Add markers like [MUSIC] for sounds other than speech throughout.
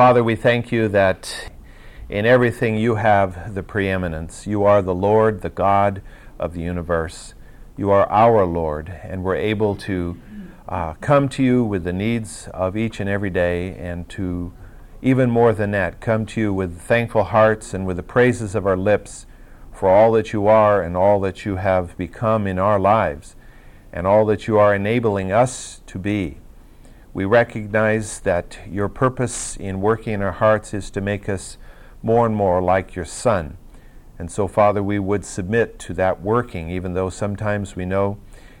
Father, we thank you that in everything you have the preeminence. You are the Lord, the God of the universe. You are our Lord, and we're able to uh, come to you with the needs of each and every day, and to, even more than that, come to you with thankful hearts and with the praises of our lips for all that you are and all that you have become in our lives, and all that you are enabling us to be. We recognize that your purpose in working in our hearts is to make us more and more like your Son. And so, Father, we would submit to that working, even though sometimes we know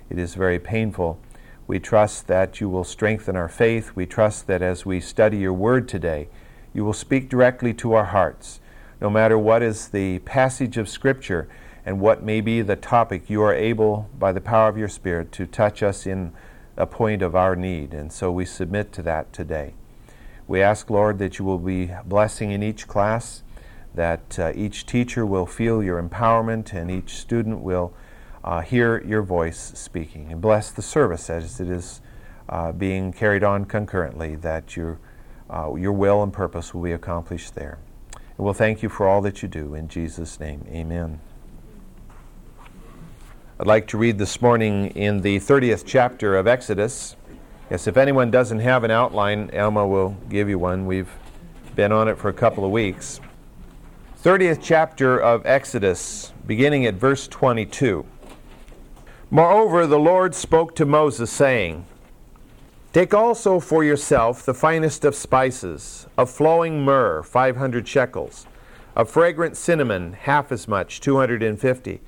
it is very painful. We trust that you will strengthen our faith. We trust that as we study your word today, you will speak directly to our hearts. No matter what is the passage of Scripture and what may be the topic, you are able, by the power of your Spirit, to touch us in a point of our need. And so we submit to that today. We ask, Lord, that you will be blessing in each class, that uh, each teacher will feel your empowerment, and each student will uh, hear your voice speaking. And bless the service as it is uh, being carried on concurrently, that your, uh, your will and purpose will be accomplished there. And we'll thank you for all that you do. In Jesus' name, amen. I'd like to read this morning in the 30th chapter of Exodus. Yes, if anyone doesn't have an outline, Elma will give you one. We've been on it for a couple of weeks. 30th chapter of Exodus, beginning at verse 22. Moreover, the Lord spoke to Moses, saying, Take also for yourself the finest of spices, of flowing myrrh, 500 shekels, of fragrant cinnamon, half as much, 250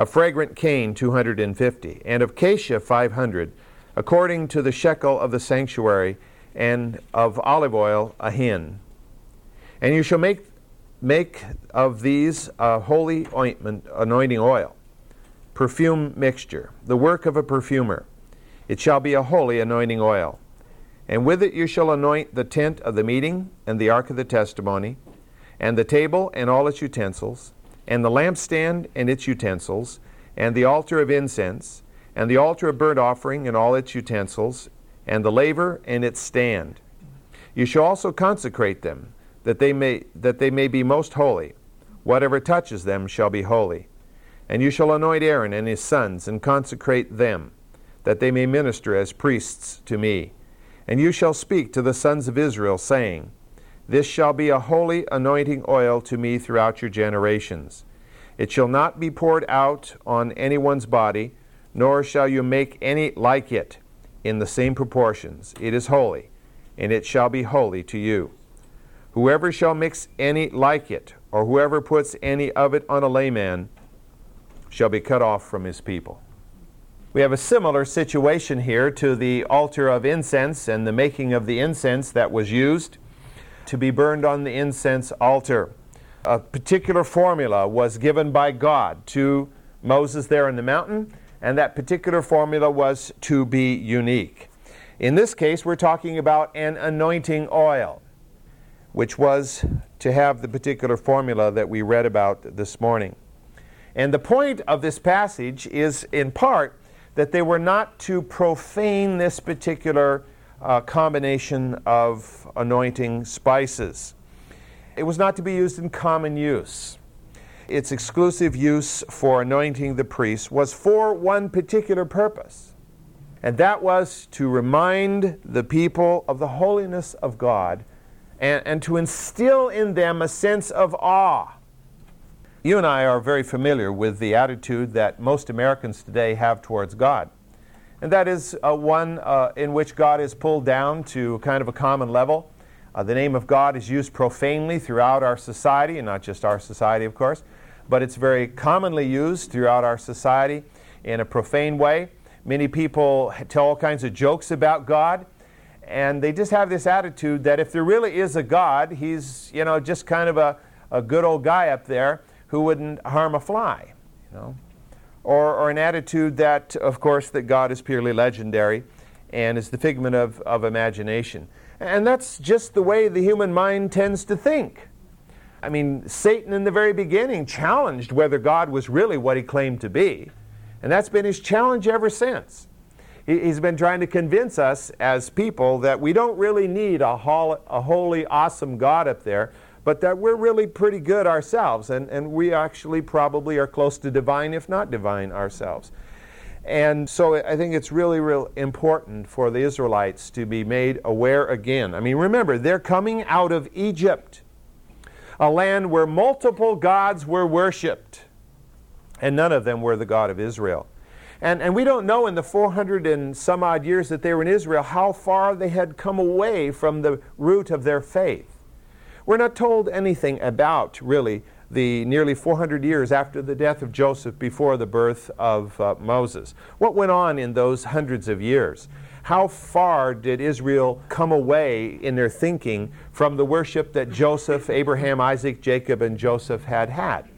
of fragrant cane 250, and of cassia 500, according to the shekel of the sanctuary, and of olive oil a hin. And you shall make, make of these a holy ointment, anointing oil, perfume mixture, the work of a perfumer. It shall be a holy anointing oil. And with it you shall anoint the tent of the meeting, and the ark of the testimony, and the table and all its utensils and the lampstand and its utensils, and the altar of incense, and the altar of burnt offering and all its utensils, and the laver and its stand. You shall also consecrate them, that they may, that they may be most holy. Whatever touches them shall be holy. And you shall anoint Aaron and his sons, and consecrate them, that they may minister as priests to me. And you shall speak to the sons of Israel, saying, this shall be a holy anointing oil to me throughout your generations. It shall not be poured out on anyone's body, nor shall you make any like it in the same proportions. It is holy, and it shall be holy to you. Whoever shall mix any like it, or whoever puts any of it on a layman, shall be cut off from his people. We have a similar situation here to the altar of incense and the making of the incense that was used to be burned on the incense altar. A particular formula was given by God to Moses there in the mountain, and that particular formula was to be unique. In this case, we're talking about an anointing oil, which was to have the particular formula that we read about this morning. And the point of this passage is, in part, that they were not to profane this particular uh, combination of anointing spices. It was not to be used in common use. Its exclusive use for anointing the priests was for one particular purpose, and that was to remind the people of the holiness of God and, and to instill in them a sense of awe. You and I are very familiar with the attitude that most Americans today have towards God and that is uh, one uh, in which God is pulled down to kind of a common level. Uh, the name of God is used profanely throughout our society, and not just our society, of course, but it's very commonly used throughout our society in a profane way. Many people tell all kinds of jokes about God, and they just have this attitude that if there really is a God, he's, you know, just kind of a, a good old guy up there who wouldn't harm a fly, you know or, or an attitude that, of course, that God is purely legendary and is the figment of, of imagination. And that's just the way the human mind tends to think. I mean, Satan in the very beginning challenged whether God was really what he claimed to be, and that's been his challenge ever since. He's been trying to convince us as people that we don't really need a, holy, awesome God up there, but that we're really pretty good ourselves, and, and we actually probably are close to divine, if not divine, ourselves. And so I think it's really, real important for the Israelites to be made aware again. I mean, remember, they're coming out of Egypt, a land where multiple gods were worshiped, and none of them were the God of Israel. And, and we don't know in the 400 and some odd years that they were in Israel how far they had come away from the root of their faith. We're not told anything about, really, the nearly 400 years after the death of Joseph before the birth of uh, Moses. What went on in those hundreds of years? How far did Israel come away in their thinking from the worship that Joseph, Abraham, Isaac, Jacob, and Joseph had had?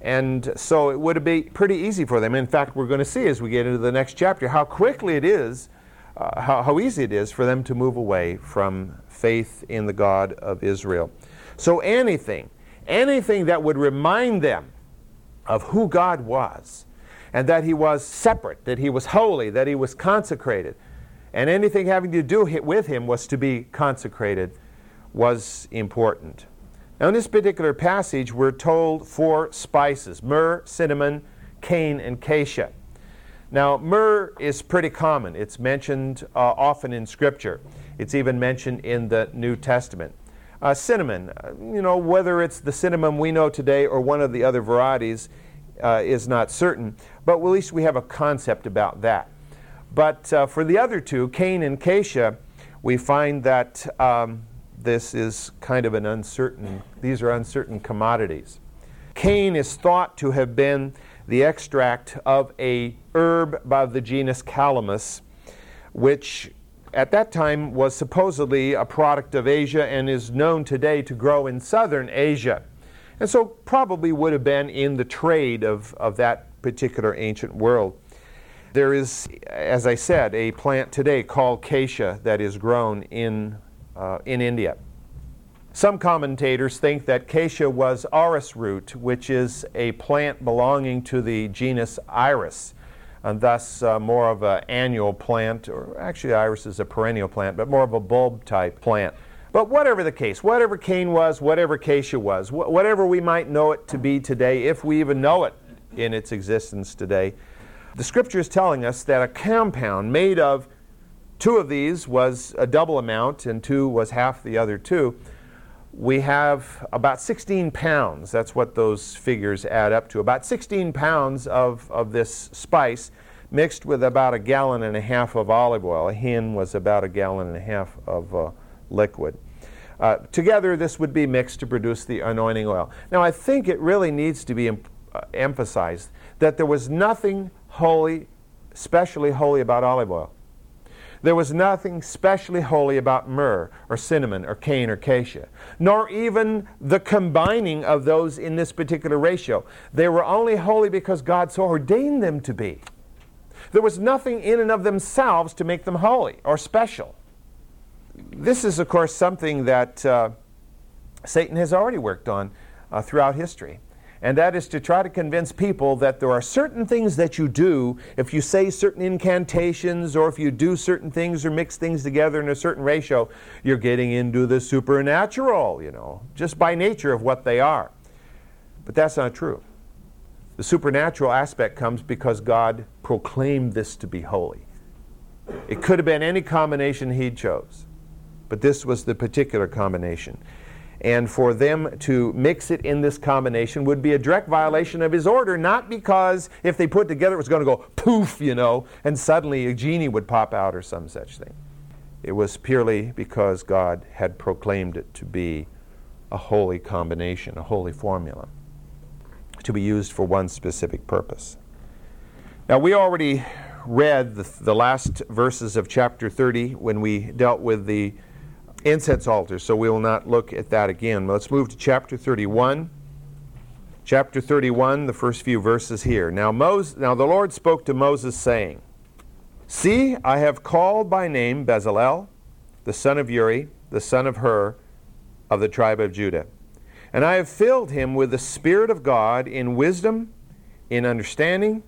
And so it would be pretty easy for them. In fact, we're going to see as we get into the next chapter how quickly it is, uh, how, how easy it is for them to move away from faith in the God of Israel. So anything, anything that would remind them of who God was and that He was separate, that He was holy, that He was consecrated, and anything having to do with Him was to be consecrated was important. Now, in this particular passage, we're told four spices myrrh, cinnamon, cane, and cassia. Now, myrrh is pretty common. It's mentioned uh, often in Scripture. It's even mentioned in the New Testament. Uh, cinnamon, uh, you know, whether it's the cinnamon we know today or one of the other varieties uh, is not certain, but at least we have a concept about that. But uh, for the other two, cane and cassia, we find that um, this is kind of an uncertain, these are uncertain commodities. Cane is thought to have been the extract of a herb by the genus Calamus, which at that time was supposedly a product of Asia and is known today to grow in southern Asia. And so probably would have been in the trade of, of that particular ancient world. There is, as I said, a plant today called cassia that is grown in uh, in India. Some commentators think that cassia was orris root, which is a plant belonging to the genus Iris, and thus uh, more of an annual plant, or actually, iris is a perennial plant, but more of a bulb type plant. But whatever the case, whatever cane was, whatever cassia was, wh- whatever we might know it to be today, if we even know it in its existence today, the scripture is telling us that a compound made of Two of these was a double amount, and two was half the other two. We have about 16 pounds. That's what those figures add up to. About 16 pounds of, of this spice mixed with about a gallon and a half of olive oil. A hin was about a gallon and a half of uh, liquid. Uh, together, this would be mixed to produce the anointing oil. Now, I think it really needs to be em- uh, emphasized that there was nothing holy, especially holy about olive oil. There was nothing specially holy about myrrh or cinnamon or cane or cassia, nor even the combining of those in this particular ratio. They were only holy because God so ordained them to be. There was nothing in and of themselves to make them holy or special. This is, of course, something that uh, Satan has already worked on uh, throughout history and that is to try to convince people that there are certain things that you do if you say certain incantations or if you do certain things or mix things together in a certain ratio, you're getting into the supernatural, you know, just by nature of what they are. But that's not true. The supernatural aspect comes because God proclaimed this to be holy. It could have been any combination he chose, but this was the particular combination and for them to mix it in this combination would be a direct violation of his order, not because if they put together it was going to go poof, you know, and suddenly a genie would pop out or some such thing. It was purely because God had proclaimed it to be a holy combination, a holy formula, to be used for one specific purpose. Now, we already read the, the last verses of chapter 30 when we dealt with the incense altars, so we will not look at that again. Let's move to chapter 31. Chapter 31, the first few verses here. Now, Moses, now the Lord spoke to Moses, saying, See, I have called by name Bezalel, the son of Uri, the son of Hur, of the tribe of Judah. And I have filled him with the Spirit of God in wisdom, in understanding,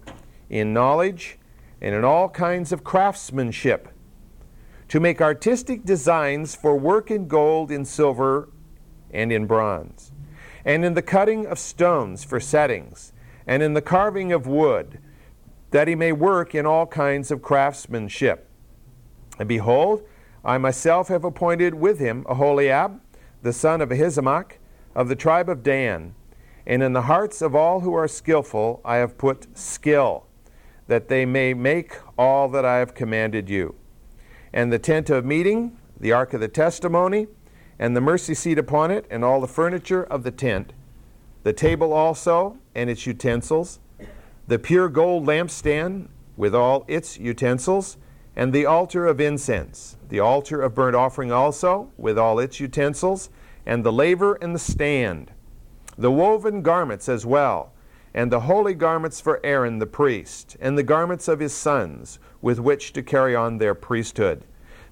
in knowledge, and in all kinds of craftsmanship, to make artistic designs for work in gold, in silver, and in bronze, and in the cutting of stones for settings, and in the carving of wood, that he may work in all kinds of craftsmanship. And behold, I myself have appointed with him Aholiab, the son of Ahisamach, of the tribe of Dan. And in the hearts of all who are skillful I have put skill, that they may make all that I have commanded you. And the tent of meeting, the ark of the testimony, and the mercy seat upon it, and all the furniture of the tent, the table also, and its utensils, the pure gold lampstand with all its utensils, and the altar of incense, the altar of burnt offering also, with all its utensils, and the laver and the stand, the woven garments as well, and the holy garments for Aaron the priest, and the garments of his sons, with which to carry on their priesthood,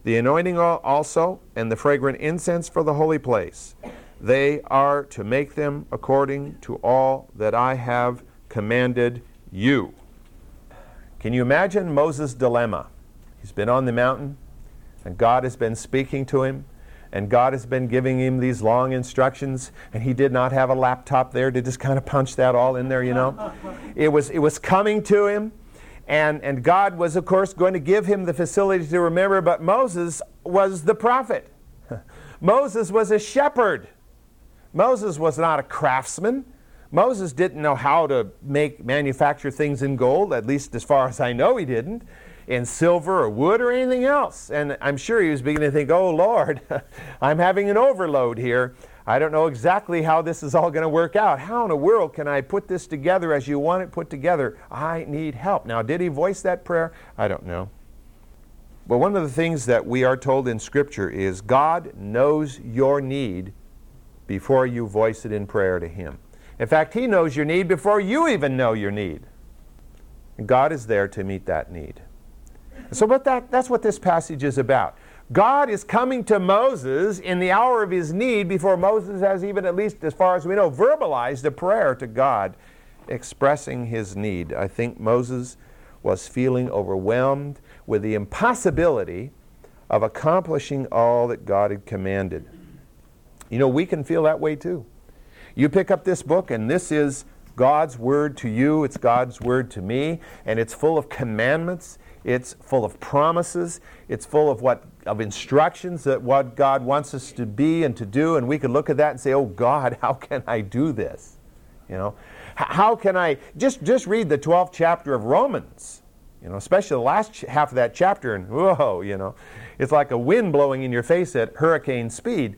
the anointing also, and the fragrant incense for the holy place. They are to make them according to all that I have commanded you. Can you imagine Moses' dilemma? He's been on the mountain, and God has been speaking to him, and God has been giving him these long instructions, and he did not have a laptop there to just kind of punch that all in there, you know. it, was, it was coming to him, and, and God was, of course, going to give him the facility to remember, but Moses was the prophet. [LAUGHS] Moses was a shepherd. Moses was not a craftsman. Moses didn't know how to make manufacture things in gold, at least as far as I know he didn't in silver or wood or anything else. And I'm sure he was beginning to think, oh Lord, [LAUGHS] I'm having an overload here. I don't know exactly how this is all going to work out. How in the world can I put this together as you want it put together? I need help. Now, did he voice that prayer? I don't know. But one of the things that we are told in Scripture is God knows your need before you voice it in prayer to Him. In fact, He knows your need before you even know your need. And God is there to meet that need. So what that, that's what this passage is about. God is coming to Moses in the hour of his need before Moses has even, at least as far as we know, verbalized a prayer to God expressing his need. I think Moses was feeling overwhelmed with the impossibility of accomplishing all that God had commanded. You know, we can feel that way too. You pick up this book, and this is God's word to you, it's God's word to me, and it's full of commandments it's full of promises. It's full of what of instructions that what God wants us to be and to do. And we could look at that and say, "Oh God, [LAUGHS] how can I do this?" You know, how can I just just read the 12th chapter of Romans? You know, especially the last half of that chapter, and whoa, you know, it's like a wind blowing in your face at hurricane speed.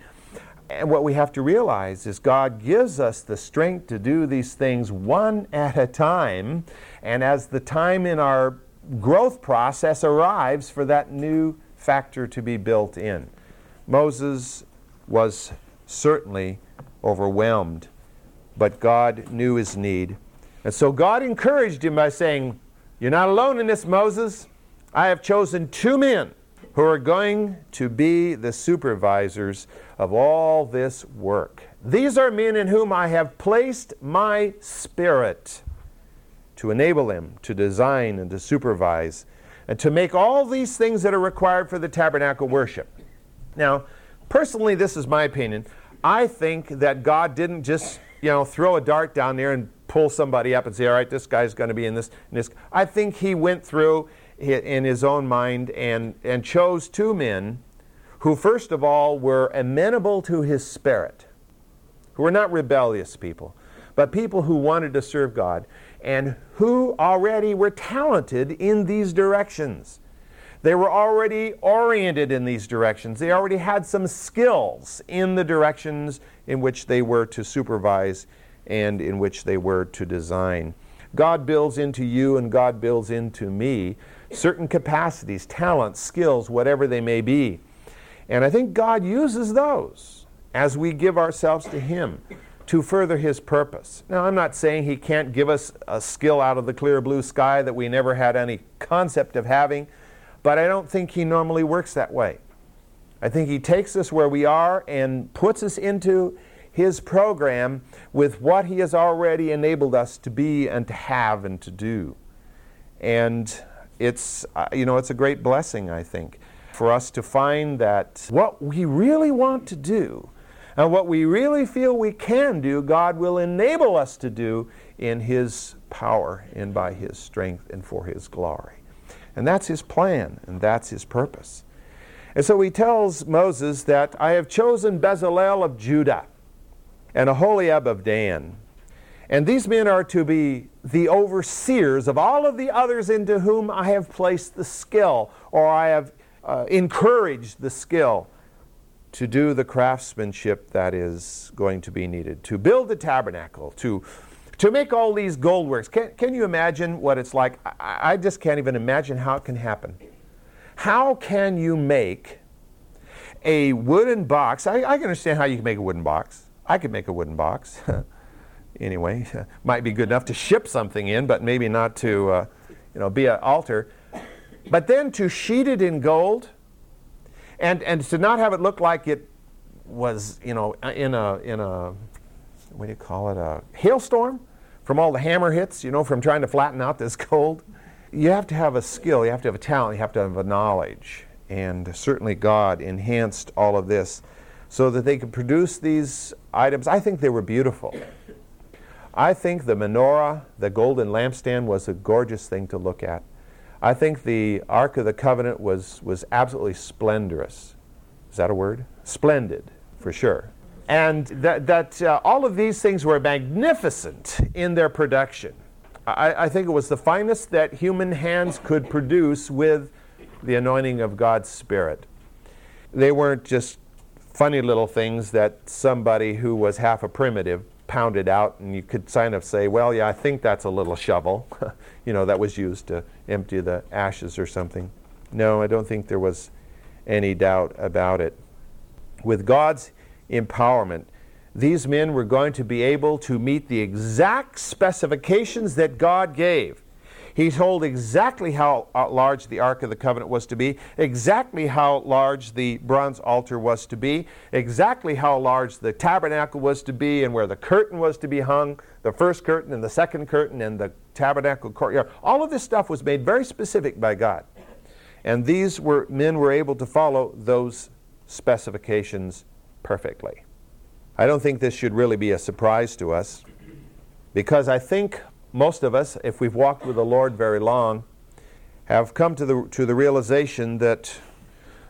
And what we have to realize is God gives us the strength to do these things one at a time. And as the time in our growth process arrives for that new factor to be built in. Moses was certainly overwhelmed, but God knew his need. And so God encouraged him by saying, You're not alone in this, Moses. I have chosen two men who are going to be the supervisors of all this work. These are men in whom I have placed my spirit to enable them to design and to supervise and to make all these things that are required for the tabernacle worship. Now, personally, this is my opinion. I think that God didn't just, you know, throw a dart down there and pull somebody up and say, all right, this guy's going to be in this, in this. I think he went through in his own mind and, and chose two men who, first of all, were amenable to his spirit, who were not rebellious people, but people who wanted to serve God and who already were talented in these directions. They were already oriented in these directions. They already had some skills in the directions in which they were to supervise and in which they were to design. God builds into you and God builds into me certain capacities, talents, skills, whatever they may be. And I think God uses those as we give ourselves to Him to further his purpose. Now, I'm not saying he can't give us a skill out of the clear blue sky that we never had any concept of having, but I don't think he normally works that way. I think he takes us where we are and puts us into his program with what he has already enabled us to be and to have and to do. And it's, uh, you know, it's a great blessing, I think, for us to find that what we really want to do and what we really feel we can do, God will enable us to do in His power and by His strength and for His glory. And that's His plan and that's His purpose. And so He tells Moses that I have chosen Bezalel of Judah and Aholiab of Dan. And these men are to be the overseers of all of the others into whom I have placed the skill, or I have uh, encouraged the skill to do the craftsmanship that is going to be needed, to build the tabernacle, to, to make all these gold works. Can, can you imagine what it's like? I, I just can't even imagine how it can happen. How can you make a wooden box? I, I can understand how you can make a wooden box. I could make a wooden box. [LAUGHS] anyway, [LAUGHS] might be good enough to ship something in, but maybe not to, uh, you know, be an altar. But then to sheet it in gold, and and to not have it look like it was, you know, uh, in a in a what do you call it, a hailstorm from all the hammer hits, you know, from trying to flatten out this [LAUGHS] gold. You have to have a skill, you have to have a talent, you have to have a knowledge, and certainly God enhanced all of this so that they could produce these items. I think they were beautiful. I think the menorah, the golden lampstand, was a gorgeous thing to look at. I think the Ark of the Covenant was, was absolutely splendorous. Is that a word? Splendid, for sure. And that, that uh, all of these things were magnificent in their production. I, I think it was the finest that human hands could produce with the anointing of God's Spirit. They weren't just funny little things that somebody who was half a primitive pounded out, and you could kind of say, well, yeah, I think that's a little shovel, [LAUGHS] you know, that was used to empty the ashes or something. No, I don't think there was any doubt about it. With God's empowerment, these men were going to be able to meet the exact specifications that God gave. He told exactly how uh, large the Ark of the Covenant was to be, exactly how large the bronze altar was to be, exactly how large the tabernacle was to be, and where the curtain was to be hung the first curtain and the second curtain and the tabernacle courtyard. All of this stuff was made very specific by God. And these were, men were able to follow those specifications perfectly. I don't think this should really be a surprise to us because I think most of us, if we've walked with the Lord very long, have come to the, to the realization that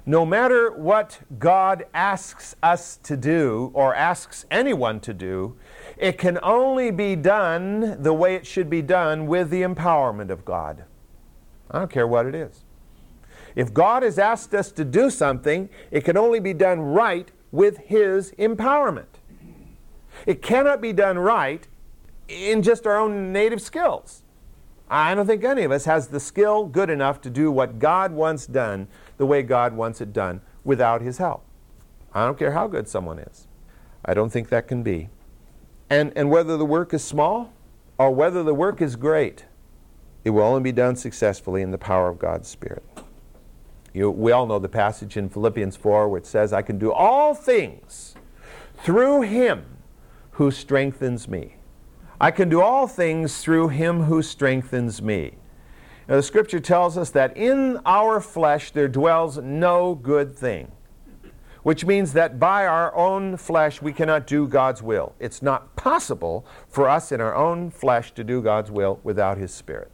no matter what God asks us to do or asks anyone to do, it can only be done the way it should be done with the empowerment of God. I don't care what it is. If God has asked us to do something, it can only be done right with His empowerment. It cannot be done right in just our own native skills. I don't think any of us has the skill good enough to do what God wants done the way God wants it done without His help. I don't care how good someone is. I don't think that can be. And, and whether the work is small or whether the work is great, it will only be done successfully in the power of God's Spirit. You, we all know the passage in Philippians 4 which says, I can do all things through Him who strengthens me. I can do all things through him who strengthens me. Now, the scripture tells us that in our flesh there dwells no good thing, which means that by our own flesh we cannot do God's will. It's not possible for us in our own flesh to do God's will without His Spirit.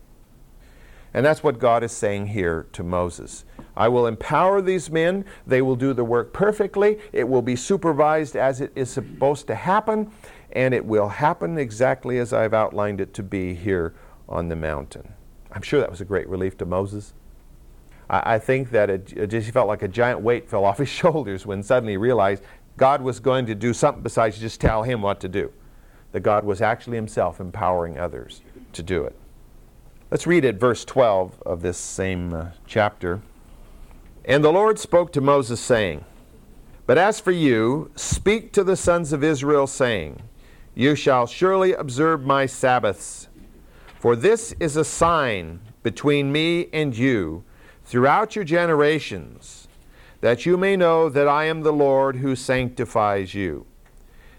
And that's what God is saying here to Moses. I will empower these men. They will do the work perfectly. It will be supervised as it is supposed to happen and it will happen exactly as I've outlined it to be here on the mountain. I'm sure that was a great relief to Moses. I, I think that it, it just felt like a giant weight fell off his [LAUGHS] shoulders when suddenly he realized God was going to do something besides just tell him what to do. That God was actually himself empowering others to do it. Let's read at verse 12 of this same uh, chapter. And the Lord spoke to Moses, saying, But as for you, speak to the sons of Israel, saying, you shall surely observe my Sabbaths. For this is a sign between me and you throughout your generations, that you may know that I am the Lord who sanctifies you.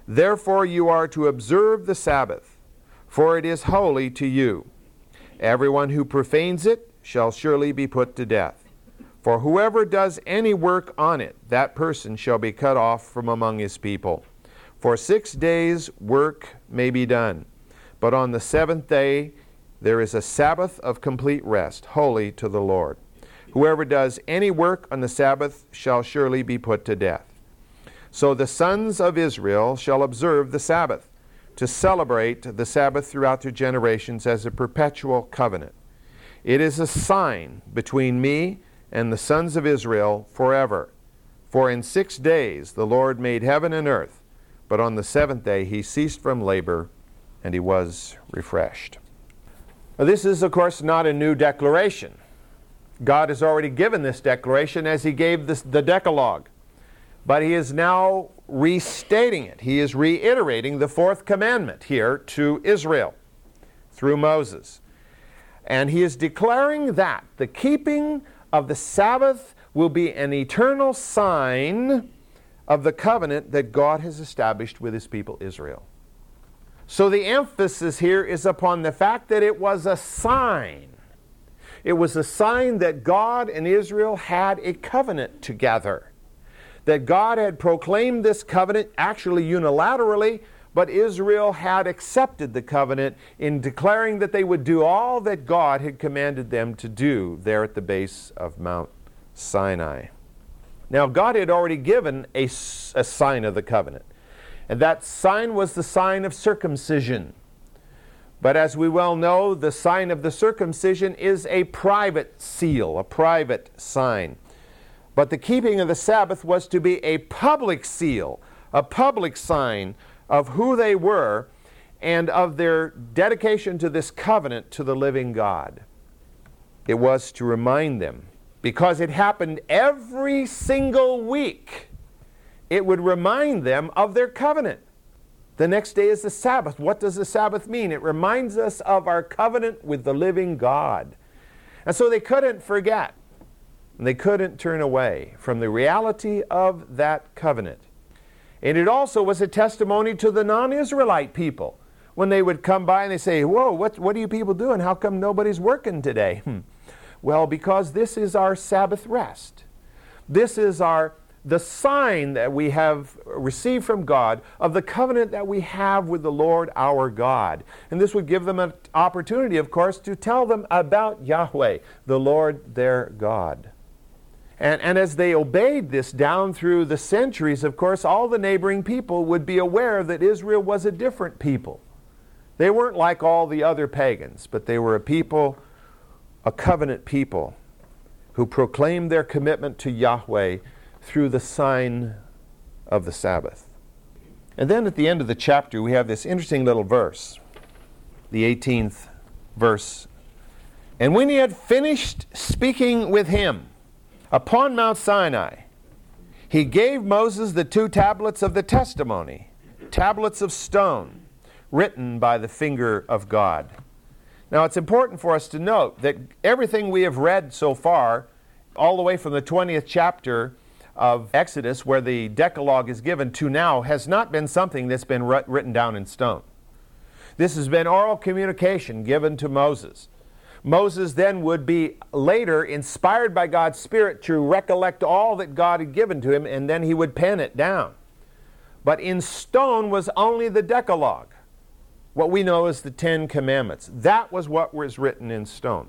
Therefore you are to observe the Sabbath, for it is holy to you. Everyone who profanes it shall surely be put to death. For whoever does any work on it, that person shall be cut off from among his people. For six days work may be done, but on the seventh day there is a Sabbath of complete rest, holy to the Lord. Whoever does any work on the Sabbath shall surely be put to death. So the sons of Israel shall observe the Sabbath, to celebrate the Sabbath throughout their generations as a perpetual covenant. It is a sign between me and the sons of Israel forever. For in six days the Lord made heaven and earth, but on the seventh day he ceased from labor and he was refreshed. Now, this is, of course, not a new declaration. God has already given this declaration as he gave this, the Decalogue. But he is now restating it. He is reiterating the fourth commandment here to Israel through Moses. And he is declaring that the keeping of the Sabbath will be an eternal sign of the covenant that God has established with his people Israel. So the emphasis here is upon the fact that it was a sign. It was a sign that God and Israel had a covenant together. That God had proclaimed this covenant actually unilaterally but Israel had accepted the covenant in declaring that they would do all that God had commanded them to do there at the base of Mount Sinai. Now, God had already given a, a sign of the covenant, and that sign was the sign of circumcision. But as we well know, the sign of the circumcision is a private seal, a private sign. But the keeping of the Sabbath was to be a public seal, a public sign of who they were and of their dedication to this covenant to the living God. It was to remind them, because it happened every single week, it would remind them of their covenant. The next day is the Sabbath. What does the Sabbath mean? It reminds us of our covenant with the living God. And so they couldn't forget. And they couldn't turn away from the reality of that covenant. And it also was a testimony to the non Israelite people. When they would come by and they say, Whoa, what, what are you people doing? How come nobody's working today? Hmm. Well, because this is our Sabbath rest. This is our the sign that we have received from God of the covenant that we have with the Lord our God. And this would give them an opportunity, of course, to tell them about Yahweh, the Lord their God. And, and as they obeyed this down through the centuries, of course, all the neighboring people would be aware that Israel was a different people. They weren't like all the other pagans, but they were a people, a covenant people, who proclaimed their commitment to Yahweh through the sign of the Sabbath. And then at the end of the chapter, we have this interesting little verse, the 18th verse. And when he had finished speaking with him, upon Mount Sinai, he gave Moses the two tablets of the testimony, tablets of stone, written by the finger of God. Now, it's important for us to note that everything we have read so far, all the way from the 20th chapter of Exodus, where the Decalogue is given, to now, has not been something that's been written down in stone. This has been oral communication given to Moses. Moses then would be later inspired by God's Spirit to recollect all that God had given to him, and then he would pen it down. But in stone was only the Decalogue, what we know as the Ten Commandments. That was what was written in stone.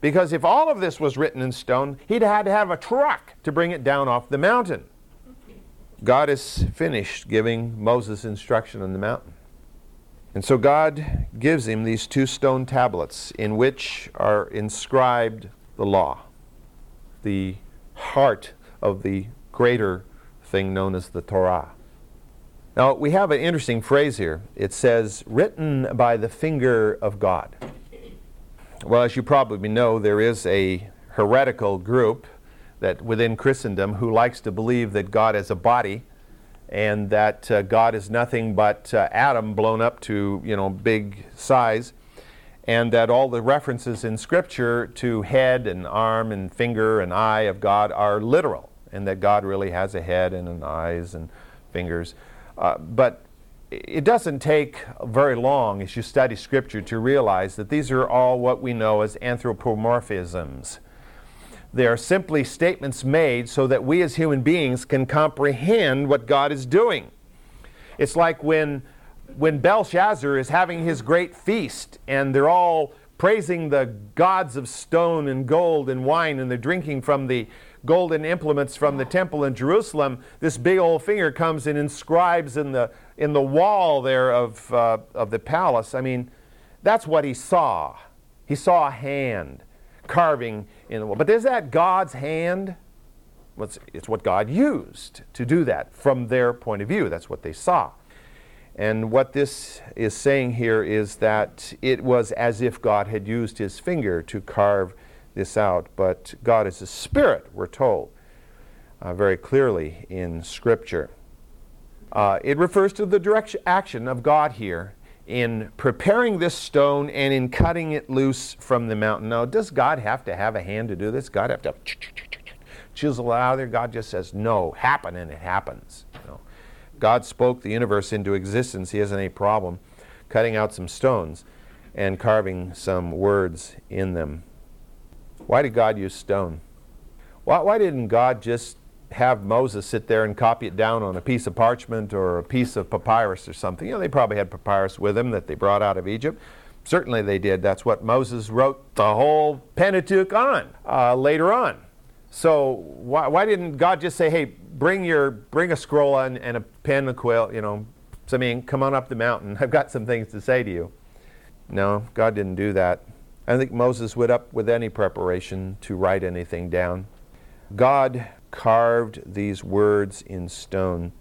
Because if all of this was written in stone, he'd had to have a truck to bring it down off the mountain. God is finished giving Moses instruction on the mountain. And so God gives him these two stone tablets in which are inscribed the law, the heart of the greater thing known as the Torah. Now, we have an interesting phrase here. It says, written by the finger of God. Well, as you probably know, there is a heretical group that within Christendom who likes to believe that God is a body and that uh, God is nothing but uh, Adam blown up to you know big size, and that all the references in Scripture to head and arm and finger and eye of God are literal, and that God really has a head and an eyes and fingers. Uh, but it doesn't take very long as you study Scripture to realize that these are all what we know as anthropomorphisms. They are simply statements made so that we as human beings can comprehend what God is doing. It's like when, when Belshazzar is having his great feast and they're all praising the gods of stone and gold and wine and they're drinking from the golden implements from the temple in Jerusalem, this big old finger comes and inscribes in the, in the wall there of, uh, of the palace. I mean, that's what he saw. He saw a hand carving in the wall. But is that God's hand? Well, it's, it's what God used to do that from their point of view. That's what they saw. And what this is saying here is that it was as if God had used his finger to carve this out, but God is a spirit, we're told uh, very clearly in Scripture. Uh, it refers to the direct action of God here in preparing this stone and in cutting it loose from the mountain. Now, does God have to have a hand to do this? God have to chisel out of there? God just says, no, happen, and it happens. You know, God spoke the universe into existence. He hasn't any problem cutting out some stones and carving some words in them. Why did God use stone? Why, why didn't God just have Moses sit there and copy it down on a piece of parchment or a piece of papyrus or something? You know, they probably had papyrus with them that they brought out of Egypt. Certainly they did. That's what Moses wrote the whole Pentateuch on uh, later on. So why, why didn't God just say, hey, bring your bring a scroll and, and a pen and quill, you know, so I mean, come on up the mountain. [LAUGHS] I've got some things to say to you. No, God didn't do that. I think Moses went up with any preparation to write anything down. God carved these words in stone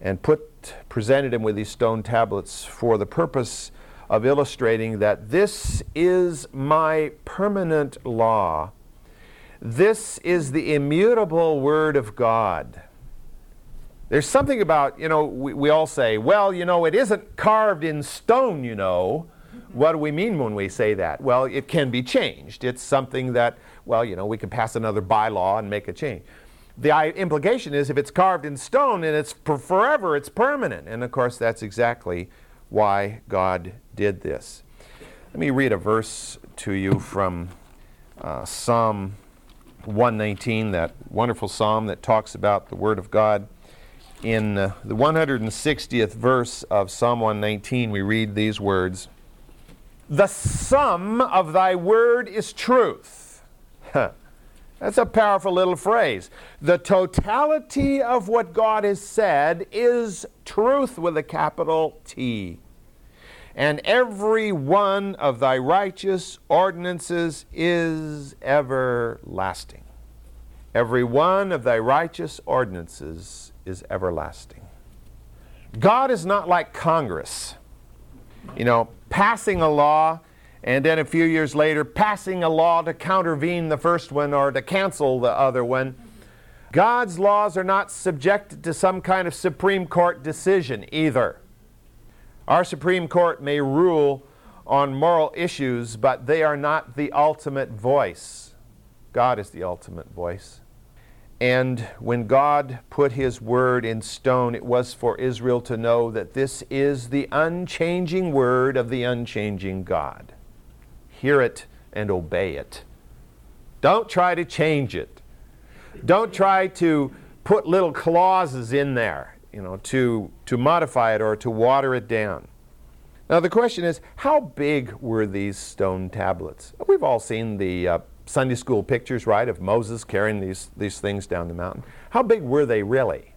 and put presented him with these stone tablets for the purpose of illustrating that this is my permanent law. This is the immutable word of God. There's something about, you know, we, we all say, well, you know, it isn't carved in stone, you know. What do we mean when we say that? Well, it can be changed. It's something that, well, you know, we can pass another bylaw and make a change. The implication is if it's carved in stone and it's for forever, it's permanent. And of course, that's exactly why God did this. Let me read a verse to you from uh, Psalm 119, that wonderful psalm that talks about the Word of God. In uh, the 160th verse of Psalm 119, we read these words the sum of thy word is truth. That's a powerful little phrase. The totality of what God has said is truth with a capital T. And every one of thy righteous ordinances is everlasting. Every one of thy righteous ordinances is everlasting. God is not like Congress. You know, passing a law and then a few years later passing a law to countervene the first one or to cancel the other one. God's laws are not subjected to some kind of Supreme Court decision either. Our Supreme Court may rule on moral issues, but they are not the ultimate voice. God is the ultimate voice. And when God put His word in stone, it was for Israel to know that this is the unchanging word of the unchanging God. Hear it and obey it. Don't try to change it. Don't try to put little clauses in there, you know, to, to modify it or to water it down. Now, the question is how big were these stone tablets? We've all seen the uh, Sunday school pictures, right, of Moses carrying these, these things down the mountain. How big were they really?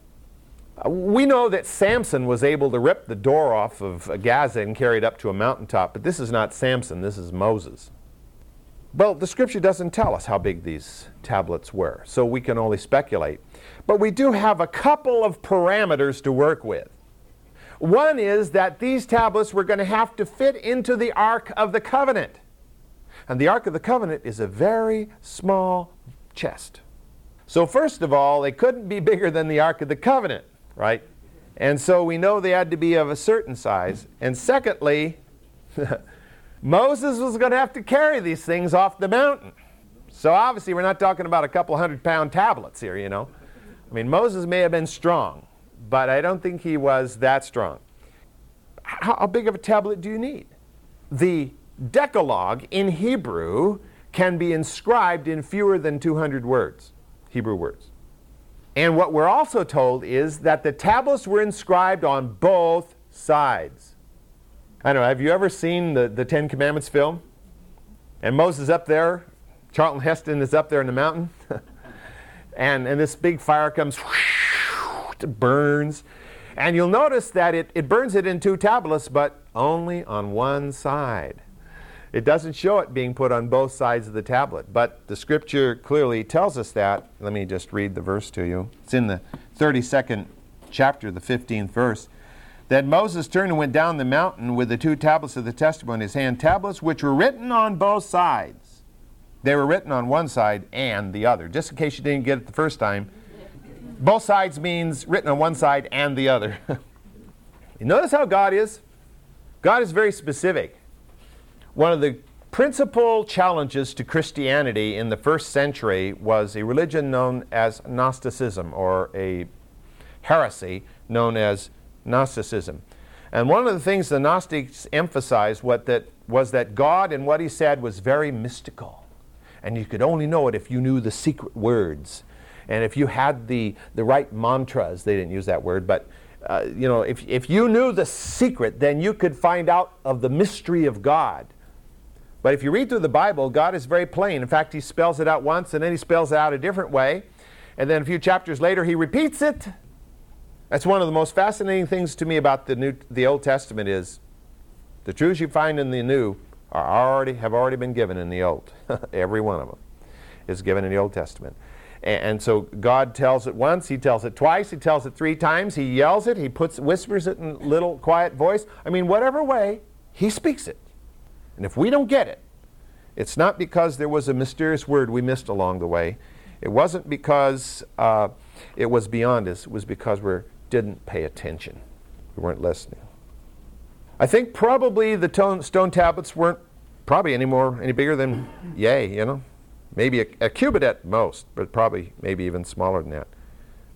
Uh, we know that Samson was able to rip the door off of Gaza and carry it up to a mountaintop, but this is not Samson, this is Moses. Well, the scripture doesn't tell us how big these tablets were, so we can only speculate. But we do have a couple of parameters to work with. One is that these tablets were going to have to fit into the Ark of the Covenant. And the Ark of the Covenant is a very small chest. So, first of all, they couldn't be bigger than the Ark of the Covenant, right? And so we know they had to be of a certain size. And secondly, [LAUGHS] Moses was going to have to carry these things off the mountain. So obviously, we're not talking about a couple hundred pound tablets here, you know. I mean, Moses may have been strong, but I don't think he was that strong. how big of a tablet do you need? The Decalogue in Hebrew can be inscribed in fewer than 200 words, Hebrew words. And what we're also told is that the tablets were inscribed on both sides. I don't know, have you ever seen the, the Ten Commandments film? And Moses up there, Charlton Heston is up there in the mountain, [LAUGHS] and, and this big fire comes, it burns. And you'll notice that it, it burns it in two tablets, but only on one side. It doesn't show it being put on both sides of the tablet, but the scripture clearly tells us that. Let me just read the verse to you. It's in the 32nd chapter, the 15th verse. That Moses turned and went down the mountain with the two tablets of the testimony in his hand, tablets which were written on both sides. They were written on one side and the other. Just in case you didn't get it the first time, both sides means written on one side and the other. [LAUGHS] you notice how God is? God is very specific. One of the principal challenges to Christianity in the first century was a religion known as Gnosticism or a heresy known as Gnosticism. And one of the things the Gnostics emphasized that, was that God and what he said was very mystical. And you could only know it if you knew the secret words. And if you had the, the right mantras, they didn't use that word, but uh, you know, if, if you knew the secret, then you could find out of the mystery of God. But if you read through the Bible, God is very plain. In fact, He spells it out once and then He spells it out a different way. And then a few chapters later, He repeats it. That's one of the most fascinating things to me about the, New, the Old Testament is the truths you find in the New are already, have already been given in the Old. [LAUGHS] Every one of them is given in the Old Testament. And, and, so God tells it once, He tells it twice, He tells it three times, He yells it, He puts, whispers it in little quiet voice. I mean, whatever way, He speaks it. And if we don't get it, it's not because there was a mysterious word we missed along the way. It wasn't because uh, it was beyond us. It was because we didn't pay attention. We weren't listening. I think probably the tone, stone tablets weren't probably any more any bigger than yay, you know, maybe a, a cubit at most, but probably maybe even smaller than that.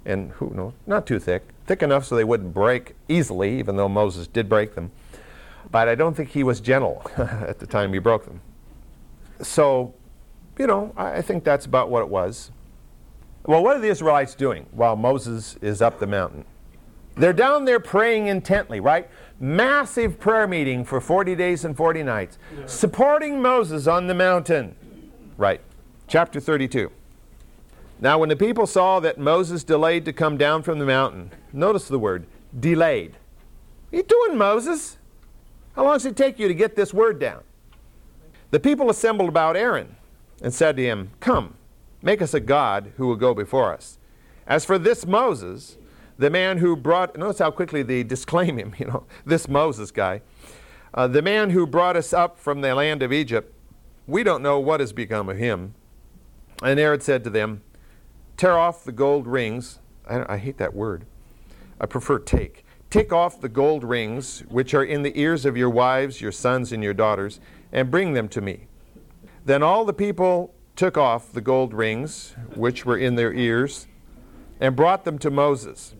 And who knows? Not too thick, thick enough so they wouldn't break easily, even though Moses did break them but I don't think he was gentle [LAUGHS] at the time he broke them. So, you know, I think that's about what it was. Well, what are the Israelites doing while Moses is up the mountain? They're down there praying intently, right? Massive prayer meeting for 40 days and 40 nights, supporting Moses on the mountain. Right. Chapter 32. Now, when the people saw that Moses delayed to come down from the mountain, notice the word delayed. What are you doing, Moses? How long does it take you to get this word down? The people assembled about Aaron and said to him, Come, make us a God who will go before us. As for this Moses, the man who brought, notice how quickly they disclaim him, [LAUGHS] you know, this Moses guy, uh, the man who brought us up from the land of Egypt, we don't know what has become of him. And Aaron said to them, Tear off the gold rings. I, I hate that word. I prefer take. Take off the gold rings which are in the ears of your wives, your sons, and your daughters, and bring them to me. Then all the people took off the gold rings which were in their ears and brought them to Moses.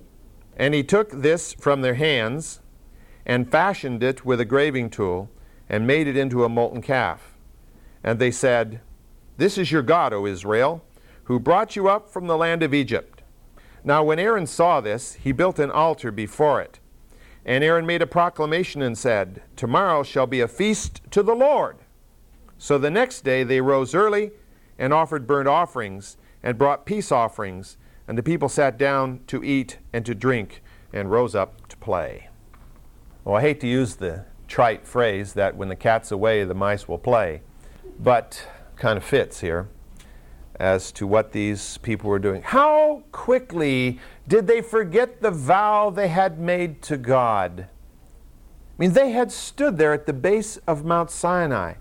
And he took this from their hands and fashioned it with a graving tool and made it into a molten calf. And they said, This is your God, O Israel, who brought you up from the land of Egypt. Now, when Aaron saw this, he built an altar before it and Aaron made a proclamation and said, Tomorrow shall be a feast to the Lord. So the next day they rose early and offered burnt offerings and brought peace offerings, and the people sat down to eat and to drink and rose up to play. Well, I hate to use the trite phrase that when the cat's away, the mice will play, but kind of fits here as to what these people were doing. How quickly did they forget the vow they had made to God? I mean, they had stood there at the base of Mount Sinai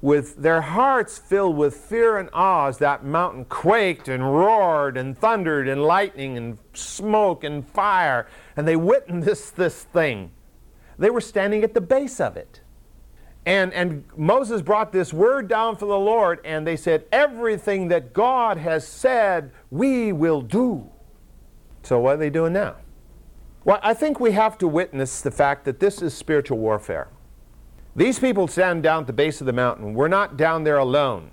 with their hearts filled with fear and awe as that mountain quaked and roared and thundered and lightning and smoke and fire, and they witnessed this thing. They were standing at the base of it. And, and Moses brought this word down from the Lord, and they said, Everything that God has said, we will do. So, what are they doing now? Well, I think we have to witness the fact that this is spiritual warfare. These people stand down at the base of the mountain. We're not down there alone.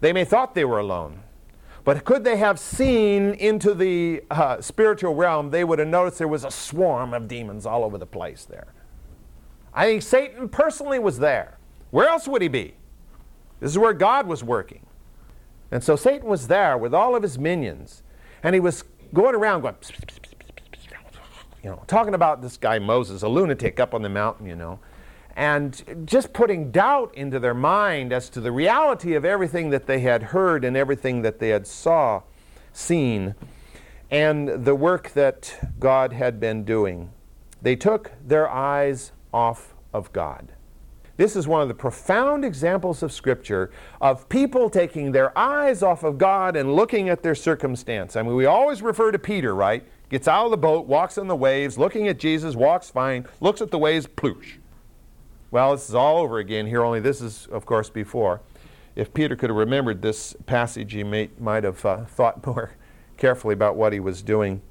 They may thought they were alone, but could they have seen into the uh, spiritual realm, they would have noticed there was a swarm of demons all over the place there. I think Satan personally was there. Where else would he be? This is where God was working. And so Satan was there with all of his minions, and he was going around going, you know, talking about this guy Moses, a lunatic up on the mountain, you know, and just putting doubt into their mind as to the reality of everything that they had heard and everything that they had saw, seen, and the work that God had been doing. They took their eyes off of God. This is one of the profound examples of Scripture of people taking their eyes off of God and looking at their circumstance. I mean, we always refer to Peter, right? Gets out of the boat, walks on the waves, looking at Jesus, walks fine, looks at the waves, ploosh. Well, this is all over again here, only this is, of course, before. If Peter could have remembered this passage, he may, might have uh, thought [LAUGHS] more carefully about what he was doing.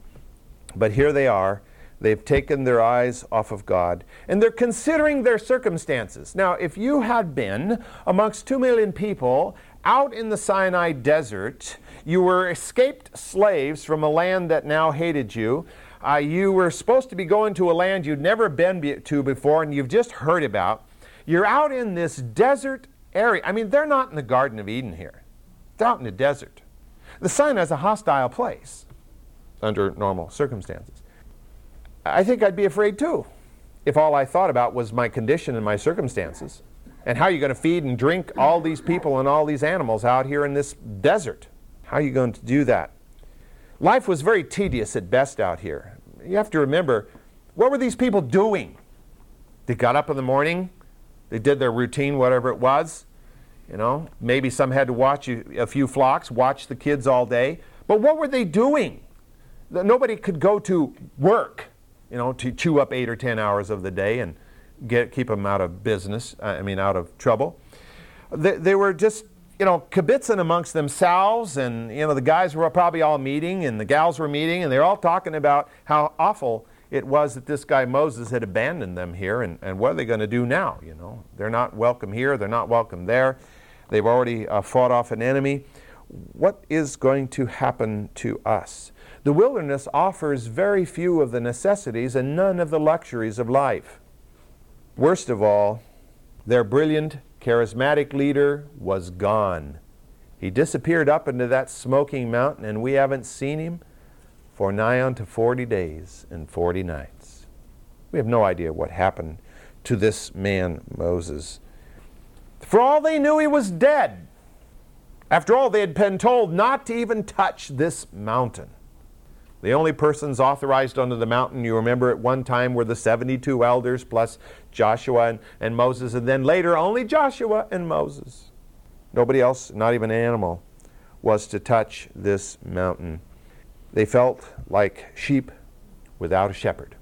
But here they are They've taken their eyes off of God and they're considering their circumstances. Now, if you had been amongst two million people out in the Sinai desert, you were escaped slaves from a land that now hated you. Uh, you were supposed to be going to a land you'd never been be- to before and you've just heard about. You're out in this desert area. I mean, they're not in the Garden of Eden here, they're out in the desert. The Sinai is a hostile place under normal circumstances. I think I'd be afraid too if all I thought about was my condition and my circumstances. And how are you going to feed and drink all these people and all these animals out here in this desert? How are you going to do that? Life was very tedious at best out here. You have to remember what were these people doing? They got up in the morning, they did their routine, whatever it was. You know, maybe some had to watch a few flocks, watch the kids all day. But what were they doing? Nobody could go to work you know, to chew up eight or ten hours of the day and get keep them out of business. I mean, out of trouble. They, they were just you know kibitzing amongst themselves, and you know the guys were probably all meeting, and the gals were meeting, and they're all talking about how awful it was that this guy Moses had abandoned them here, and, and what are they going to do now? You know, they're not welcome here, they're not welcome there. They've already uh, fought off an enemy. What is going to happen to us? The wilderness offers very few of the necessities and none of the luxuries of life. Worst of all, their brilliant, charismatic leader was gone. He disappeared up into that smoking mountain, and we haven't seen him for nigh unto 40 days and 40 nights. We have no idea what happened to this man, Moses. For all they knew, he was dead. After all, they had been told not to even touch this mountain. The only persons authorized under the mountain, you remember at one time, were the 72 elders plus Joshua and, and Moses, and then later only Joshua and Moses. Nobody else, not even an animal, was to touch this mountain. They felt like sheep without a shepherd.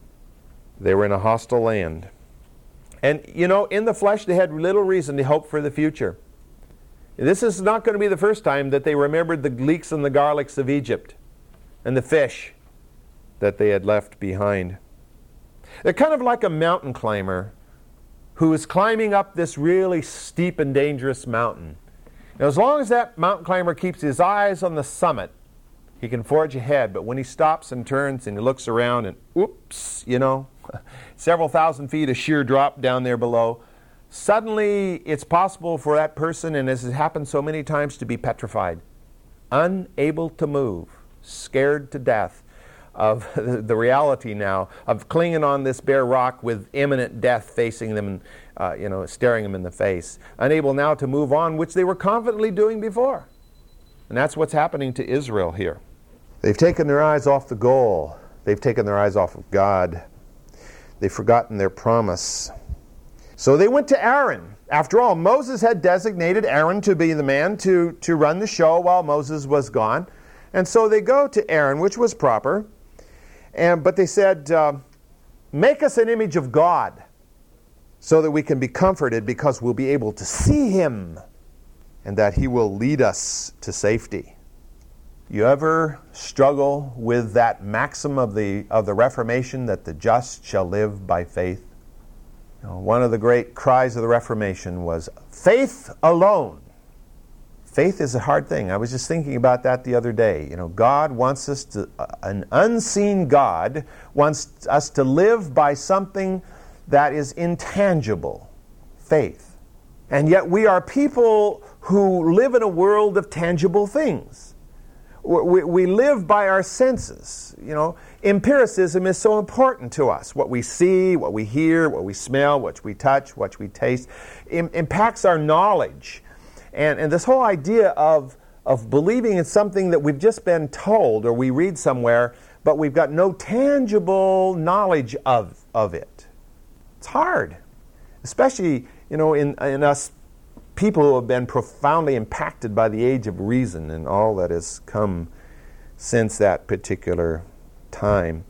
They were in a hostile land. And, you know, in the flesh, they had little reason to hope for the future. This is not going to be the first time that they remembered the leeks and the garlics of Egypt and the fish that they had left behind. They're kind of like a mountain climber who is climbing up this really steep and dangerous mountain. Now, as long as that mountain climber keeps his eyes on the summit, he can forge ahead. But when he stops and turns and he looks around and, oops, you know, [LAUGHS] several thousand feet of sheer drop down there below, suddenly it's possible for that person, and as has happened so many times, to be petrified, unable to move scared to death of [LAUGHS] the reality now of clinging on this bare rock with imminent death facing them and uh, you know staring them in the face unable now to move on which they were confidently doing before. And that's what's happening to israel here. They've taken their eyes off the goal. They've taken their eyes off of god. They've forgotten their promise. So they went to aaron. After all moses had designated aaron to be the man to, to run the show while moses was gone and so they go to Aaron, which was proper, and, but they said, uh, Make us an image of God so that we can be comforted because we'll be able to see him and that he will lead us to safety. You ever struggle with that maxim of the, of the Reformation that the just shall live by faith? You know, one of the great cries of the Reformation was faith alone. Faith is a hard thing. I was just thinking about that the other day. You know, God wants us to, uh, an unseen God wants us to live by something that is intangible faith. And yet we are people who live in a world of tangible things we, we live by our senses. You know, empiricism is so important to us. What we see, what we hear, what we smell, what we touch, what we taste, Im- impacts our knowledge. And, and this whole idea of, of believing in something that we've just been told or we read somewhere, but we've got no tangible knowledge of, of it. It's hard, especially, you know, in, in us people who have been profoundly impacted by the age of reason and all that has come since that particular time.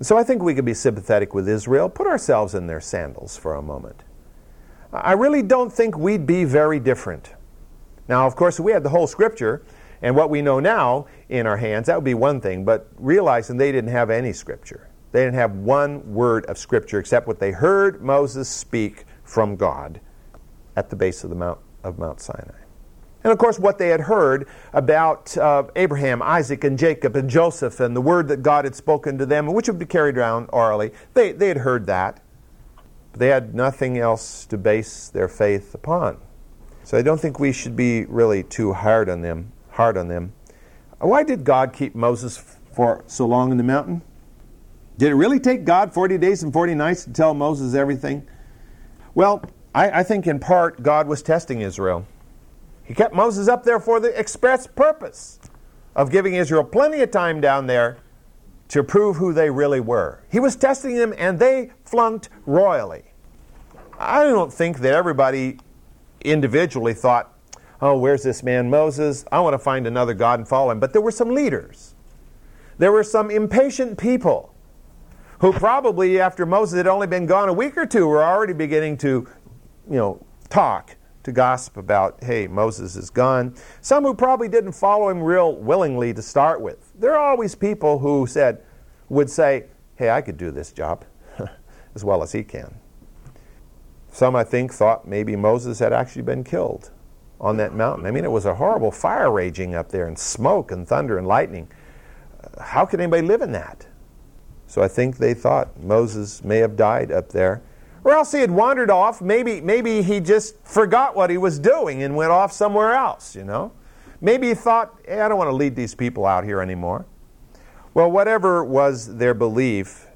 So I think we could be sympathetic with Israel, put ourselves in their sandals for a moment. I really don't think we'd be very different. Now, of course, if we had the whole scripture and what we know now in our hands, that would be one thing, but realizing they didn't have any scripture. They didn't have one word of scripture except what they heard Moses speak from God at the base of the Mount of Mount Sinai. And of course, what they had heard about uh, Abraham, Isaac, and Jacob, and Joseph, and the word that God had spoken to them, which would be carried around orally, they, they had heard that. But they had nothing else to base their faith upon. So I don't think we should be really too hard on them. Hard on them. Why did God keep Moses for so long in the mountain? Did it really take God 40 days and 40 nights to tell Moses everything? Well, I, I think in part God was testing Israel. He kept Moses up there for the express purpose of giving Israel plenty of time down there to prove who they really were. He was testing them, and they flunked royally. I don't think that everybody individually thought, oh, where's this man Moses? I want to find another God and follow him. But there were some leaders. There were some impatient people who probably, after Moses had only been gone a week or two, were already beginning to you know, talk to gossip about, hey, Moses is gone. Some who probably didn't follow him real willingly to start with. There are always people who said, would say, hey, I could do this job [LAUGHS] as well as he can. Some, I think, thought maybe Moses had actually been killed on that mountain. I mean, it was a horrible fire raging up there, and smoke and thunder and lightning. How could anybody live in that? So I think they thought Moses may have died up there or else he had wandered off. Maybe, maybe he just forgot what he was doing and went off somewhere else, you know. Maybe he thought, hey, I don't want to lead these people out here anymore. Well, whatever was their belief,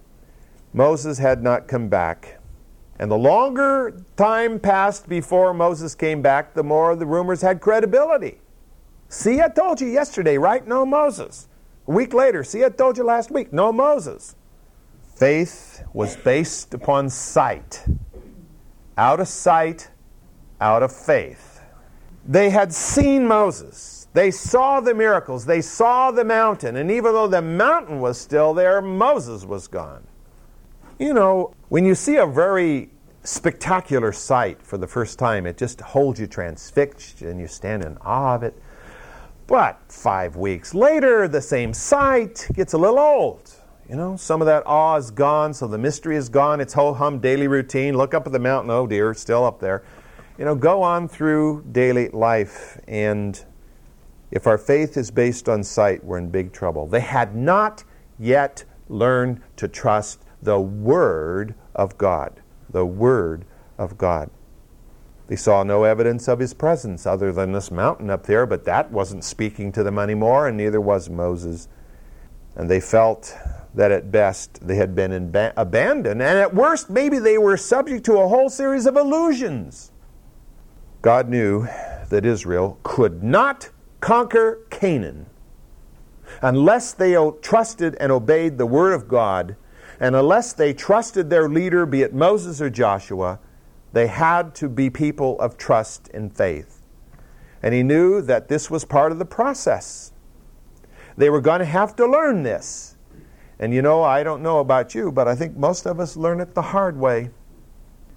Moses had not come back. And the longer time passed before Moses came back, the more the rumors had credibility. See, I told you yesterday, right? No Moses. A week later, see, I told you last week, no Moses. Faith was based upon sight. Out of sight, out of faith. They had seen Moses. They saw the miracles. They saw the mountain. And even though the mountain was still there, Moses was gone. You know, when you see a very spectacular sight for the first time, it just holds you transfixed and you stand in awe of it. But five weeks later, the same sight gets a little old. You know, some of that awe is gone, so the mystery is gone. It's whole hum daily routine. Look up at the mountain, oh dear, it's still up there. You know, go on through daily life, and if our faith is based on sight, we're in big trouble. They had not yet learned to trust the Word of God. The Word of God. They saw no evidence of his presence other than this mountain up there, but that wasn't speaking to them anymore, and neither was Moses. And they felt that at best they had been abandoned, and at worst, maybe they were subject to a whole series of illusions. God knew that Israel could not conquer Canaan unless they trusted and obeyed the Word of God, and unless they trusted their leader, be it Moses or Joshua, they had to be people of trust and faith. And he knew that this was part of the process. They were going to have to learn this. And you know, I don't know about you, but I think most of us learn it the hard way.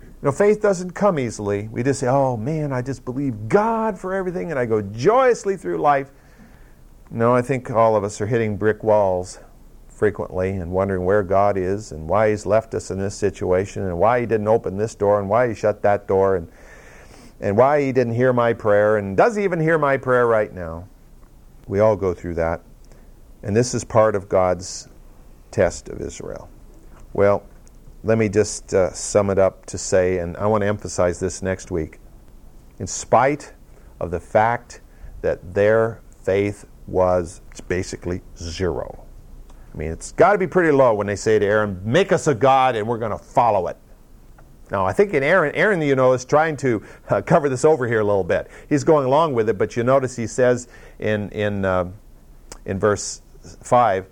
You know, faith doesn't come easily. We just say, oh man, I just believe God for everything, and I go joyously through life. No, I think all of us are hitting brick walls frequently and wondering where God is and why He's left us in this situation and why He didn't open this door and why He shut that door and, and why He didn't hear my prayer and does He even hear my prayer right now. We all go through that. And this is part of God's test of Israel. Well, let me just uh, sum it up to say, and I want to emphasize this next week. In spite of the fact that their faith was basically zero. I mean, it's got to be pretty low when they say to Aaron, Make us a God and we're going to follow it. Now, I think in Aaron, Aaron, you know, is trying to uh, cover this over here a little bit. He's going along with it, but you notice he says in, in, uh, in verse 5,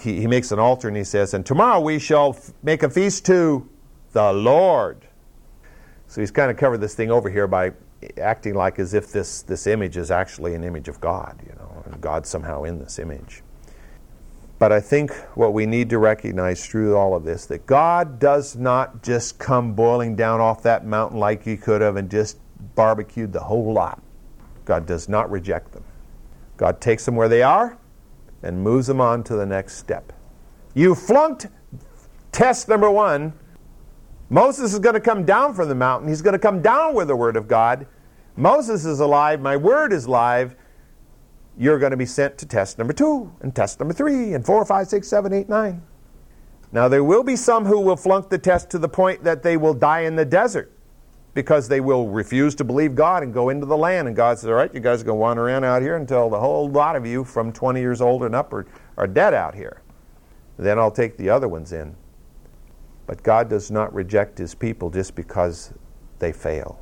he, he makes an altar and he says, And tomorrow we shall f- make a feast to the Lord. So he's kind of covered this thing over here by acting like as if this, this image is actually an image of God, you know, and God somehow in this image. But I think what we need to recognize through all of this that God does not just come boiling down off that mountain like he could have and just barbecued the whole lot. God does not reject them. God takes them where they are and moves them on to the next step. You flunked test number one. Moses is going to come down from the mountain. He's going to come down with the Word of God. Moses is alive. My Word is live. You're going to be sent to test number two, and test number three, and four, five, six, seven, eight, nine. Now, there will be some who will flunk the test to the point that they will die in the desert because they will refuse to believe God and go into the land. And God says, All right, you guys are going to wander around out here until the whole lot of you from 20 years old and up are, are dead out here. Then I'll take the other ones in. But God does not reject his people just because they fail.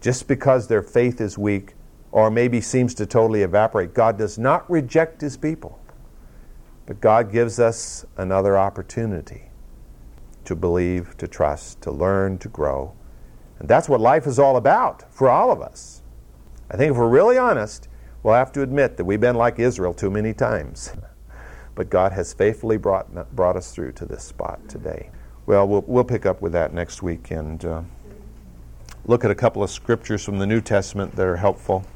Just because their faith is weak or maybe seems to totally evaporate. God does not reject his people. But God gives us another opportunity to believe, to trust, to learn, to grow and that's what life is all about for all of us. I think if we're really honest, we'll have to admit that we've been like Israel too many times. [LAUGHS] But God has faithfully brought, brought us through to this spot today. Well, we'll, we'll pick up with that next week and uh, look at a couple of scriptures from the New Testament that are helpful.